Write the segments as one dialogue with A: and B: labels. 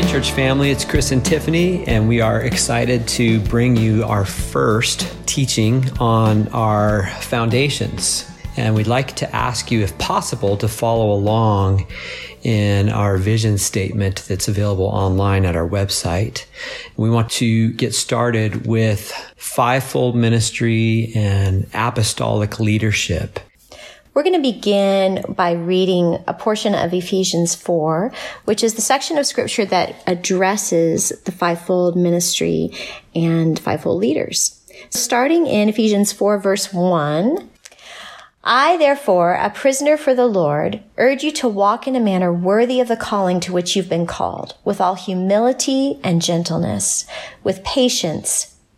A: Hey, church family, it's Chris and Tiffany, and we are excited to bring you our first teaching on our foundations. And we'd like to ask you, if possible, to follow along in our vision statement that's available online at our website. We want to get started with fivefold ministry and apostolic leadership.
B: We're going to begin by reading a portion of Ephesians 4, which is the section of scripture that addresses the fivefold ministry and fivefold leaders. Starting in Ephesians 4 verse 1, I, therefore, a prisoner for the Lord, urge you to walk in a manner worthy of the calling to which you've been called, with all humility and gentleness, with patience,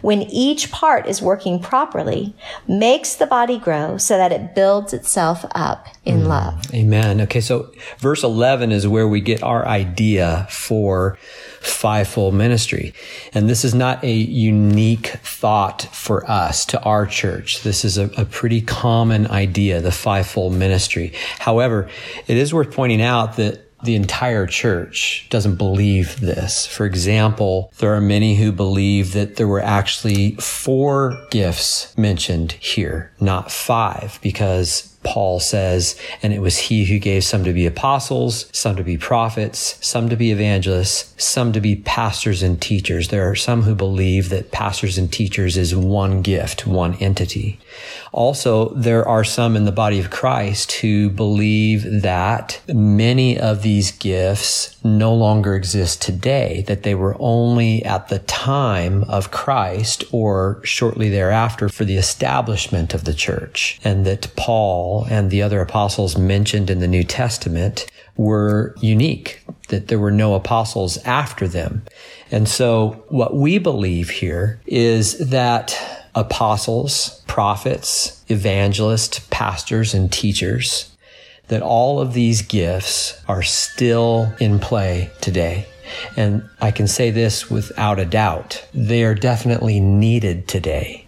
B: when each part is working properly, makes the body grow so that it builds itself up in mm, love.
A: Amen. Okay, so verse 11 is where we get our idea for fivefold ministry. And this is not a unique thought for us to our church. This is a, a pretty common idea, the fivefold ministry. However, it is worth pointing out that the entire church doesn't believe this. For example, there are many who believe that there were actually four gifts mentioned here, not five, because Paul says, and it was he who gave some to be apostles, some to be prophets, some to be evangelists, some to be pastors and teachers. There are some who believe that pastors and teachers is one gift, one entity. Also, there are some in the body of Christ who believe that many of these gifts no longer exist today, that they were only at the time of Christ or shortly thereafter for the establishment of the church, and that Paul and the other apostles mentioned in the New Testament were unique, that there were no apostles after them. And so what we believe here is that apostles, prophets, evangelists, pastors, and teachers that all of these gifts are still in play today. And I can say this without a doubt. They are definitely needed today.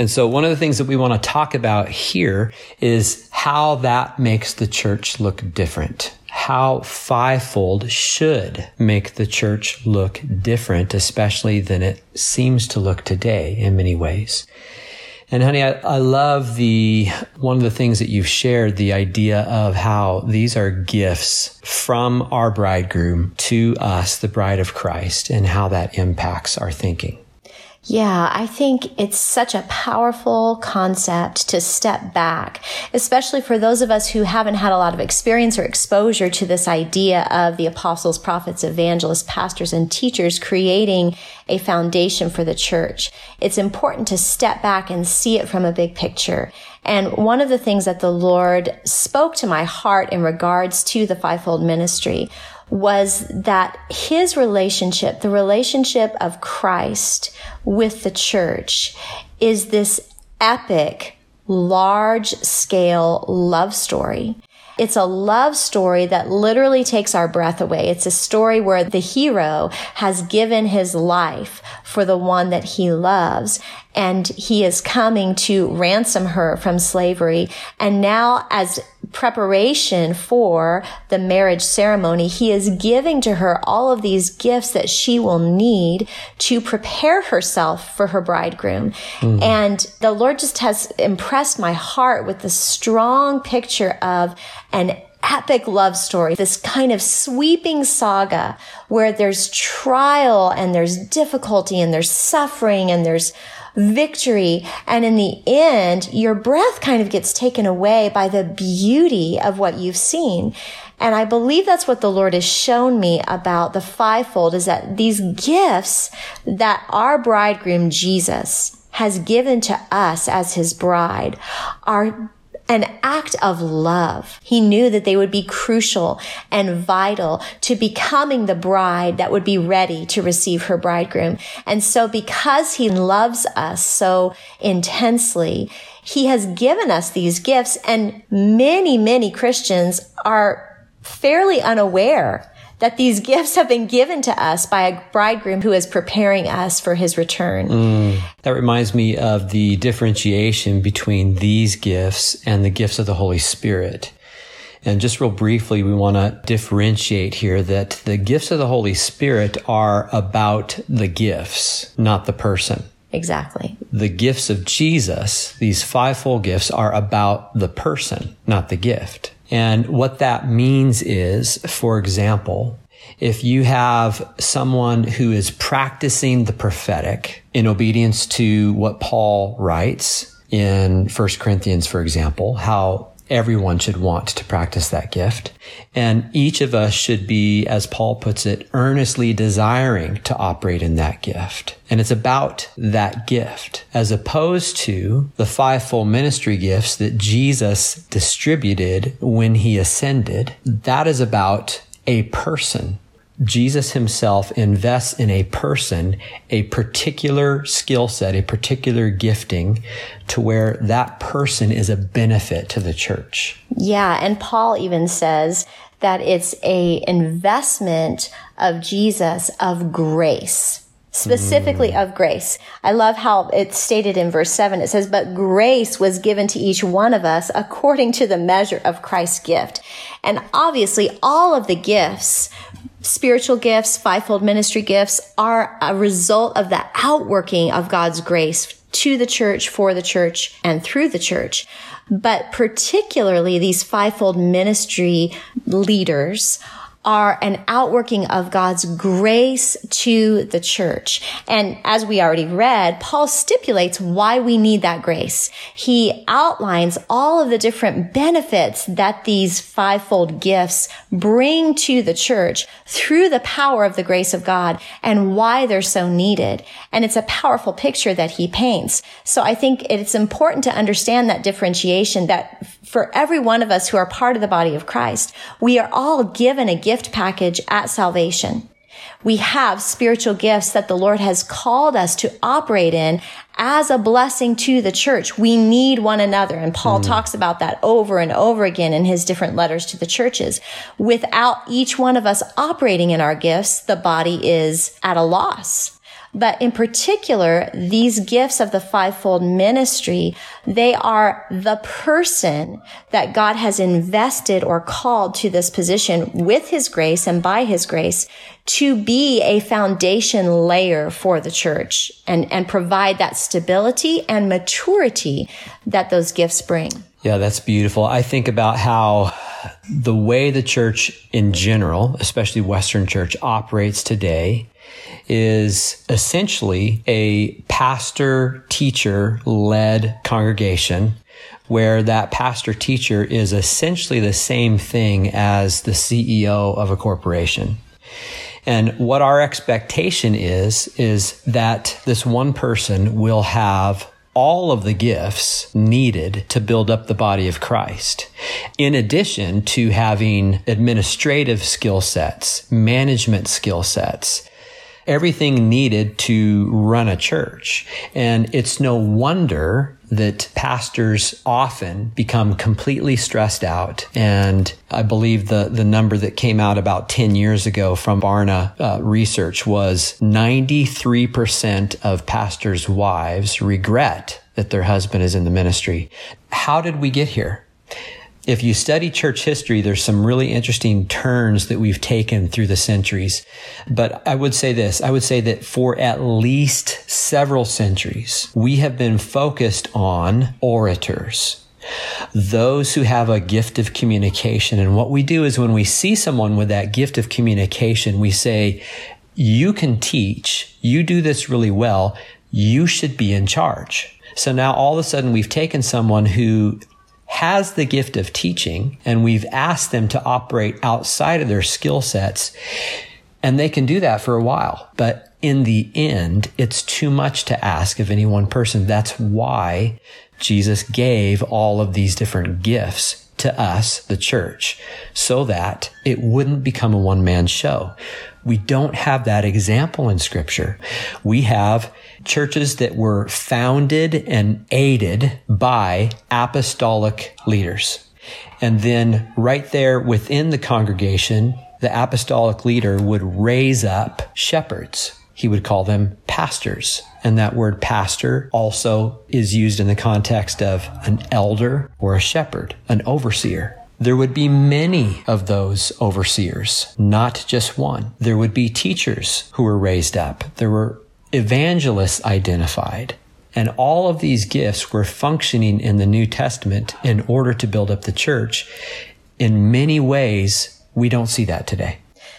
A: And so one of the things that we want to talk about here is how that makes the church look different. How fivefold should make the church look different, especially than it seems to look today in many ways. And honey, I, I love the, one of the things that you've shared, the idea of how these are gifts from our bridegroom to us, the bride of Christ, and how that impacts our thinking.
B: Yeah, I think it's such a powerful concept to step back, especially for those of us who haven't had a lot of experience or exposure to this idea of the apostles, prophets, evangelists, pastors, and teachers creating a foundation for the church. It's important to step back and see it from a big picture. And one of the things that the Lord spoke to my heart in regards to the fivefold ministry was that his relationship, the relationship of Christ with the church, is this epic, large scale love story. It's a love story that literally takes our breath away. It's a story where the hero has given his life for the one that he loves and he is coming to ransom her from slavery. And now as preparation for the marriage ceremony, he is giving to her all of these gifts that she will need to prepare herself for her bridegroom. Mm. And the Lord just has impressed my heart with the strong picture of an epic love story, this kind of sweeping saga where there's trial and there's difficulty and there's suffering and there's victory. And in the end, your breath kind of gets taken away by the beauty of what you've seen. And I believe that's what the Lord has shown me about the fivefold is that these gifts that our bridegroom Jesus has given to us as his bride are an act of love. He knew that they would be crucial and vital to becoming the bride that would be ready to receive her bridegroom. And so because he loves us so intensely, he has given us these gifts and many, many Christians are fairly unaware that these gifts have been given to us by a bridegroom who is preparing us for his return.
A: Mm, that reminds me of the differentiation between these gifts and the gifts of the Holy Spirit. And just real briefly, we want to differentiate here that the gifts of the Holy Spirit are about the gifts, not the person.
B: Exactly.
A: The gifts of Jesus, these fivefold gifts, are about the person, not the gift. And what that means is, for example, if you have someone who is practicing the prophetic in obedience to what Paul writes in 1 Corinthians, for example, how everyone should want to practice that gift. And each of us should be, as Paul puts it, earnestly desiring to operate in that gift. And it's about that gift as opposed to the fivefold ministry gifts that Jesus distributed when he ascended. That is about a person Jesus himself invests in a person a particular skill set, a particular gifting to where that person is a benefit to the church.
B: Yeah. And Paul even says that it's a investment of Jesus of grace specifically mm. of grace. I love how it's stated in verse 7. It says, But grace was given to each one of us according to the measure of Christ's gift. And obviously, all of the gifts spiritual gifts, fivefold ministry gifts are a result of the outworking of God's grace to the church, for the church, and through the church. But particularly these fivefold ministry leaders are an outworking of God's grace to the church. And as we already read, Paul stipulates why we need that grace. He outlines all of the different benefits that these fivefold gifts bring to the church through the power of the grace of God and why they're so needed. And it's a powerful picture that he paints. So I think it's important to understand that differentiation that for every one of us who are part of the body of Christ, we are all given a gift package at salvation. We have spiritual gifts that the Lord has called us to operate in as a blessing to the church. We need one another. And Paul mm. talks about that over and over again in his different letters to the churches. Without each one of us operating in our gifts, the body is at a loss. But in particular, these gifts of the fivefold ministry, they are the person that God has invested or called to this position with his grace and by his grace to be a foundation layer for the church and, and provide that stability and maturity that those gifts bring.
A: Yeah, that's beautiful. I think about how the way the church in general, especially Western church operates today is essentially a pastor teacher led congregation where that pastor teacher is essentially the same thing as the CEO of a corporation. And what our expectation is, is that this one person will have all of the gifts needed to build up the body of Christ. in addition to having administrative skill sets, management skill sets, everything needed to run a church. And it's no wonder that pastors often become completely stressed out. And I believe the, the number that came out about 10 years ago from Barna uh, research was 93% of pastors' wives regret that their husband is in the ministry. How did we get here? If you study church history, there's some really interesting turns that we've taken through the centuries. But I would say this, I would say that for at least several centuries, we have been focused on orators. Those who have a gift of communication. And what we do is when we see someone with that gift of communication, we say, you can teach. You do this really well. You should be in charge. So now all of a sudden we've taken someone who has the gift of teaching and we've asked them to operate outside of their skill sets and they can do that for a while. But in the end, it's too much to ask of any one person. That's why Jesus gave all of these different gifts to us, the church, so that it wouldn't become a one man show. We don't have that example in scripture. We have churches that were founded and aided by apostolic leaders. And then right there within the congregation, the apostolic leader would raise up shepherds. He would call them pastors. And that word pastor also is used in the context of an elder or a shepherd, an overseer there would be many of those overseers, not just one. There would be teachers who were raised up. There were evangelists identified. And all of these gifts were functioning in the New Testament in order to build up the church. In many ways, we don't see that today.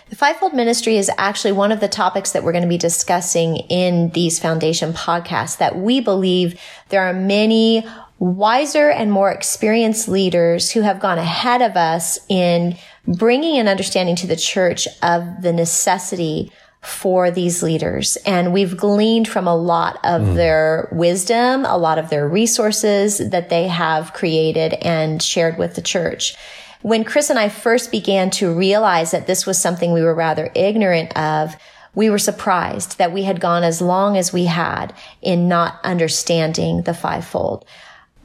B: The fivefold ministry is actually one of the topics that we're going to be discussing in these foundation podcasts that we believe there are many wiser and more experienced leaders who have gone ahead of us in bringing an understanding to the church of the necessity for these leaders. And we've gleaned from a lot of mm. their wisdom, a lot of their resources that they have created and shared with the church. When Chris and I first began to realize that this was something we were rather ignorant of, we were surprised that we had gone as long as we had in not understanding the fivefold.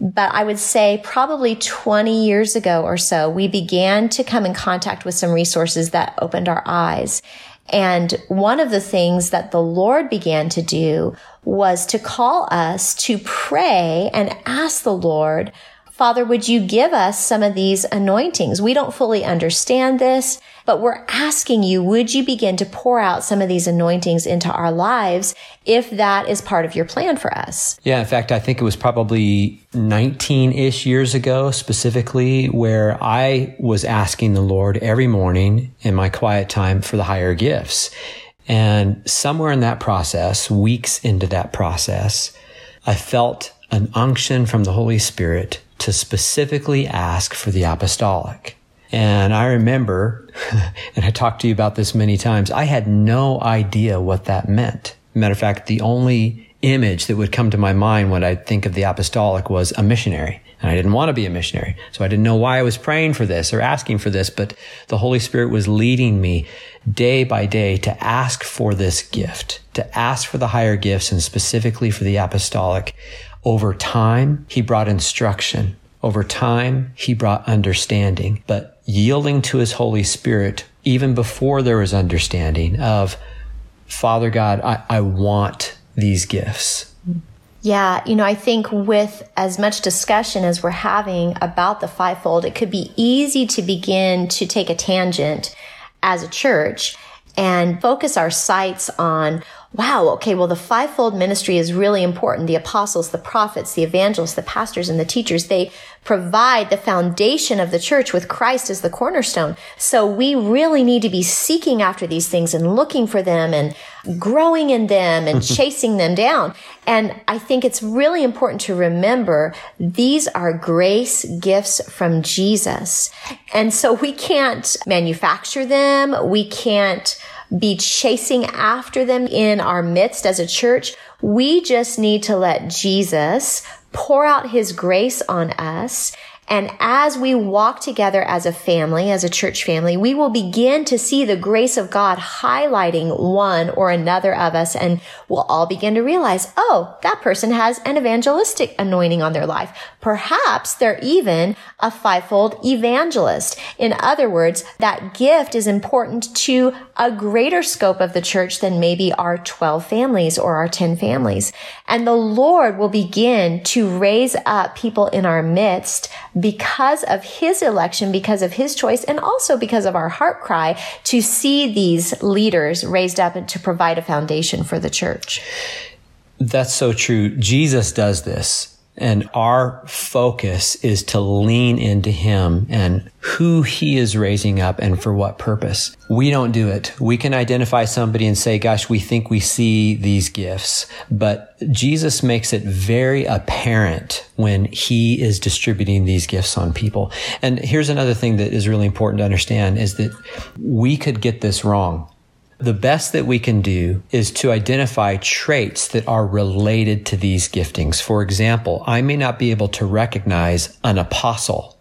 B: But I would say probably 20 years ago or so, we began to come in contact with some resources that opened our eyes. And one of the things that the Lord began to do was to call us to pray and ask the Lord, Father, would you give us some of these anointings? We don't fully understand this. But we're asking you, would you begin to pour out some of these anointings into our lives if that is part of your plan for us?
A: Yeah. In fact, I think it was probably 19 ish years ago, specifically, where I was asking the Lord every morning in my quiet time for the higher gifts. And somewhere in that process, weeks into that process, I felt an unction from the Holy Spirit to specifically ask for the apostolic. And I remember, and I talked to you about this many times, I had no idea what that meant. Matter of fact, the only image that would come to my mind when I think of the apostolic was a missionary. And I didn't want to be a missionary. So I didn't know why I was praying for this or asking for this, but the Holy Spirit was leading me day by day to ask for this gift, to ask for the higher gifts and specifically for the apostolic. Over time, he brought instruction. Over time, he brought understanding, but yielding to his Holy Spirit even before there was understanding of, Father God, I, I want these gifts.
B: Yeah, you know, I think with as much discussion as we're having about the fivefold, it could be easy to begin to take a tangent as a church and focus our sights on wow, okay, well, the fivefold ministry is really important. The apostles, the prophets, the evangelists, the pastors, and the teachers, they provide the foundation of the church with Christ as the cornerstone. So we really need to be seeking after these things and looking for them and growing in them and chasing them down. And I think it's really important to remember these are grace gifts from Jesus. And so we can't manufacture them. We can't be chasing after them in our midst as a church. We just need to let Jesus pour out his grace on us And as we walk together as a family, as a church family, we will begin to see the grace of God highlighting one or another of us. And we'll all begin to realize, oh, that person has an evangelistic anointing on their life. Perhaps they're even a fivefold evangelist. In other words, that gift is important to a greater scope of the church than maybe our 12 families or our 10 families. And the Lord will begin to raise up people in our midst because of his election, because of his choice, and also because of our heart cry to see these leaders raised up and to provide a foundation for the church.
A: That's so true. Jesus does this. And our focus is to lean into him and who he is raising up and for what purpose. We don't do it. We can identify somebody and say, gosh, we think we see these gifts, but Jesus makes it very apparent when he is distributing these gifts on people. And here's another thing that is really important to understand is that we could get this wrong. The best that we can do is to identify traits that are related to these giftings. For example, I may not be able to recognize an apostle,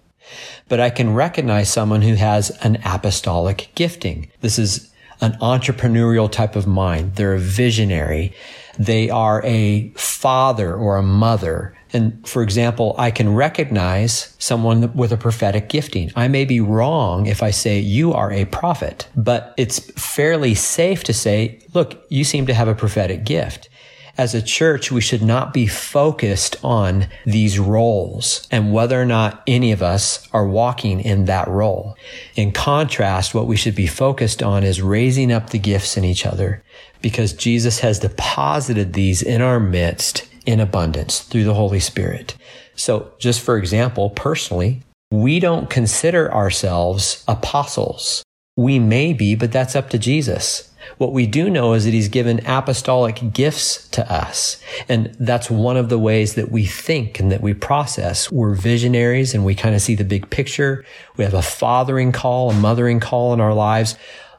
A: but I can recognize someone who has an apostolic gifting. This is an entrepreneurial type of mind. They're a visionary. They are a father or a mother. And for example, I can recognize someone with a prophetic gifting. I may be wrong if I say you are a prophet, but it's fairly safe to say, look, you seem to have a prophetic gift. As a church, we should not be focused on these roles and whether or not any of us are walking in that role. In contrast, what we should be focused on is raising up the gifts in each other because Jesus has deposited these in our midst in abundance through the Holy Spirit. So just for example, personally, we don't consider ourselves apostles. We may be, but that's up to Jesus. What we do know is that he's given apostolic gifts to us. And that's one of the ways that we think and that we process. We're visionaries and we kind of see the big picture. We have a fathering call, a mothering call in our lives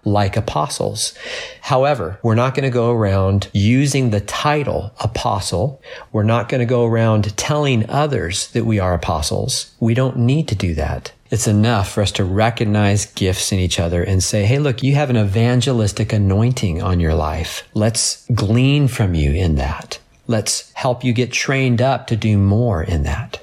A: like apostles. However, we're not going to go around using the title apostle. We're not going to go around telling others that we are apostles. We don't need to do that. It's enough for us to recognize gifts in each other and say, Hey, look, you have an evangelistic anointing on your life. Let's glean from you in that. Let's help you get trained up to do more in that.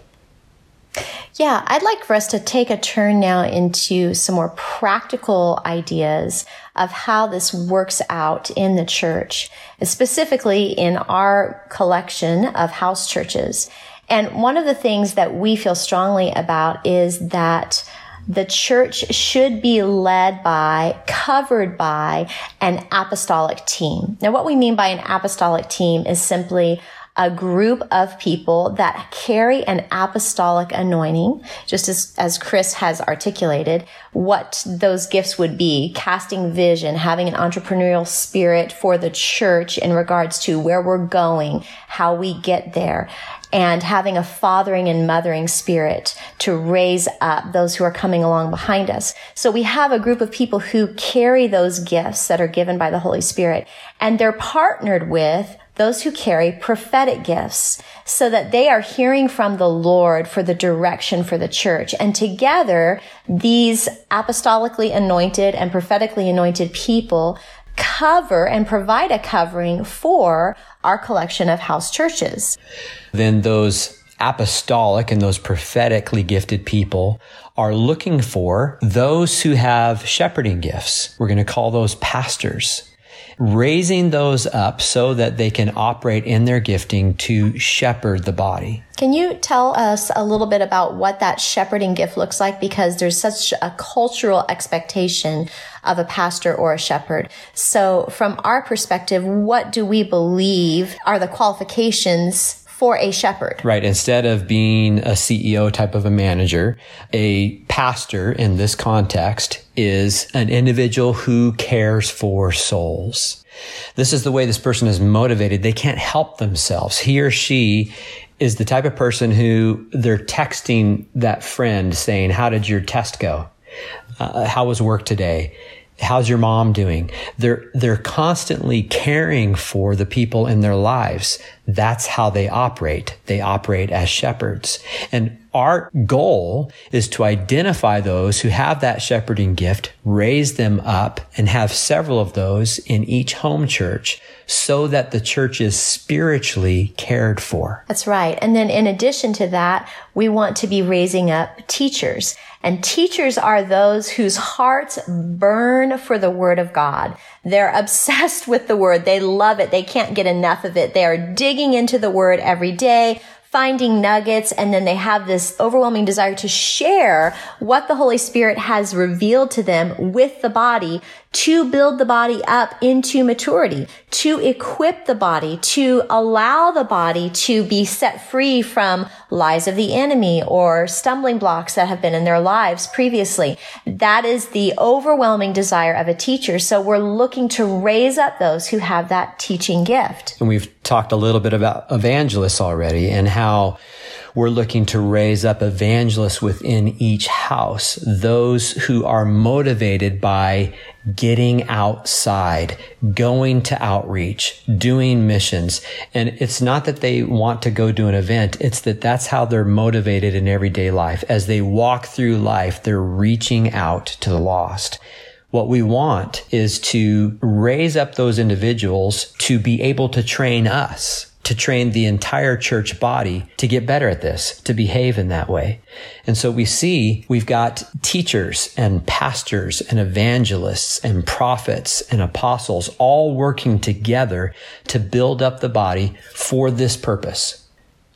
B: Yeah, I'd like for us to take a turn now into some more practical ideas of how this works out in the church, specifically in our collection of house churches. And one of the things that we feel strongly about is that the church should be led by, covered by an apostolic team. Now, what we mean by an apostolic team is simply a group of people that carry an apostolic anointing, just as, as Chris has articulated, what those gifts would be, casting vision, having an entrepreneurial spirit for the church in regards to where we're going, how we get there, and having a fathering and mothering spirit to raise up those who are coming along behind us. So we have a group of people who carry those gifts that are given by the Holy Spirit and they're partnered with those who carry prophetic gifts so that they are hearing from the Lord for the direction for the church. And together, these apostolically anointed and prophetically anointed people cover and provide a covering for our collection of house churches.
A: Then those apostolic and those prophetically gifted people are looking for those who have shepherding gifts. We're going to call those pastors raising those up so that they can operate in their gifting to shepherd the body.
B: Can you tell us a little bit about what that shepherding gift looks like? Because there's such a cultural expectation of a pastor or a shepherd. So from our perspective, what do we believe are the qualifications for a shepherd.
A: Right. Instead of being a CEO type of a manager, a pastor in this context is an individual who cares for souls. This is the way this person is motivated. They can't help themselves. He or she is the type of person who they're texting that friend saying, how did your test go? Uh, how was work today? How's your mom doing? They're, they're constantly caring for the people in their lives. That's how they operate. They operate as shepherds. And Our goal is to identify those who have that shepherding gift, raise them up, and have several of those in each home church so that the church is spiritually cared for.
B: That's right. And then in addition to that, we want to be raising up teachers. And teachers are those whose hearts burn for the word of God. They're obsessed with the word. They love it. They can't get enough of it. They are digging into the word every day, finding nuggets and then they have this overwhelming desire to share what the Holy Spirit has revealed to them with the body to build the body up into maturity, to equip the body, to allow the body to be set free from lies of the enemy or stumbling blocks that have been in their lives previously. That is the overwhelming desire of a teacher. So we're looking to raise up those who have that teaching gift.
A: And we've talked a little bit about evangelists already and how we're looking to raise up evangelists within each house, those who are motivated by getting outside, going to outreach, doing missions. And it's not that they want to go do an event. It's that that's how they're motivated in everyday life. As they walk through life, they're reaching out to the lost. What we want is to raise up those individuals to be able to train us to train the entire church body to get better at this, to behave in that way. And so we see we've got teachers and pastors and evangelists and prophets and apostles all working together to build up the body for this purpose.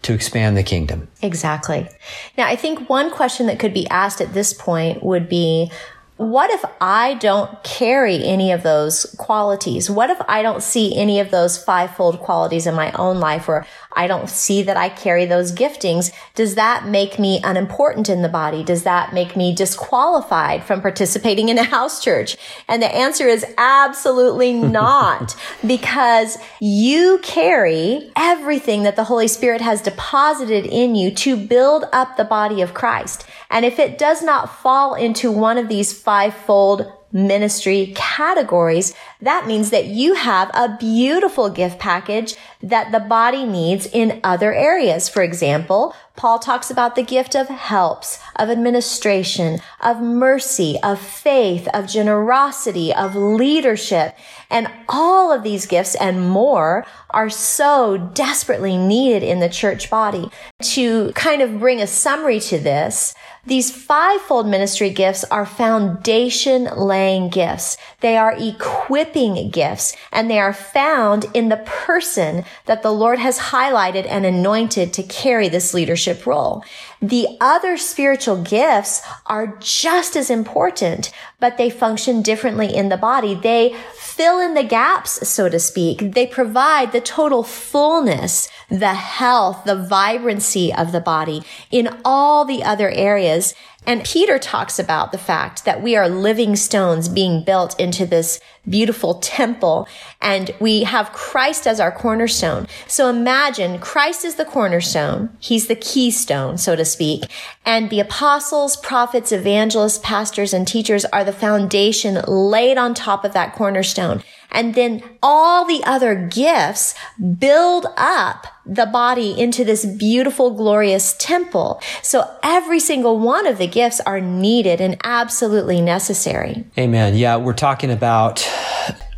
A: To expand the kingdom.
B: Exactly. Now, I think one question that could be asked at this point would be, what if I don't carry any of those qualities? What if I don't see any of those fivefold qualities in my own life or I don't see that I carry those giftings? Does that make me unimportant in the body? Does that make me disqualified from participating in a house church? And the answer is absolutely not because you carry everything that the Holy Spirit has deposited in you to build up the body of Christ. And if it does not fall into one of these fivefold ministry categories, that means that you have a beautiful gift package that the body needs in other areas. For example, Paul talks about the gift of helps, of administration, of mercy, of faith, of generosity, of leadership. And all of these gifts and more are so desperately needed in the church body. To kind of bring a summary to this, these fivefold ministry gifts are foundation laying gifts. They are equipping gifts and they are found in the person that the Lord has highlighted and anointed to carry this leadership role. The other spiritual gifts are just as important, but they function differently in the body. They fill in the gaps, so to speak. They provide the total fullness, the health, the vibrancy of the body in all the other areas. And Peter talks about the fact that we are living stones being built into this beautiful temple and we have Christ as our cornerstone. So imagine Christ is the cornerstone. He's the keystone, so to speak. And the apostles, prophets, evangelists, pastors, and teachers are the foundation laid on top of that cornerstone. And then all the other gifts build up the body into this beautiful, glorious temple. So every single one of the gifts are needed and absolutely necessary.
A: Amen. Yeah, we're talking about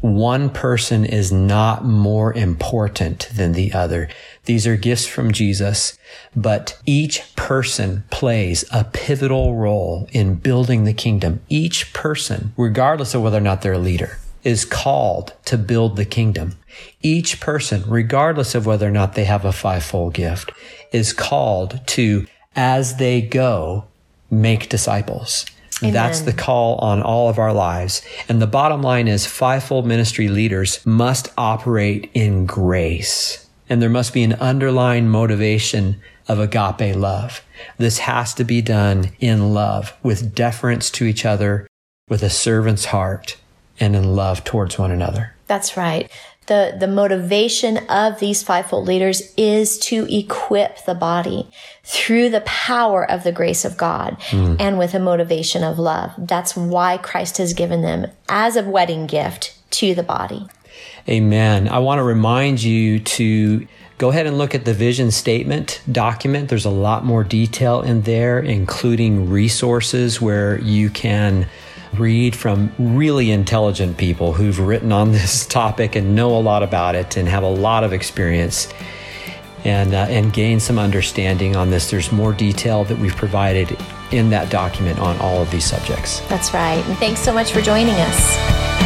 A: one person is not more important than the other. These are gifts from Jesus, but each person plays a pivotal role in building the kingdom. Each person, regardless of whether or not they're a leader is called to build the kingdom. Each person, regardless of whether or not they have a fivefold gift, is called to, as they go, make disciples. Amen. That's the call on all of our lives. And the bottom line is fivefold ministry leaders must operate in grace. And there must be an underlying motivation of agape love. This has to be done in love with deference to each other, with a servant's heart and in love towards one another.
B: That's right. The, the motivation of these fivefold leaders is to equip the body through the power of the grace of God mm. and with a motivation of love. That's why Christ has given them as a wedding gift to the body.
A: Amen. I want to remind you to go ahead and look at the vision statement document. There's a lot more detail in there, including resources where you can read from really intelligent people who've written on this topic and know a lot about it and have a lot of experience and, uh, and gain some understanding on this. There's more detail that we've provided in that document on all of these subjects.
B: That's right. And thanks so much for joining us.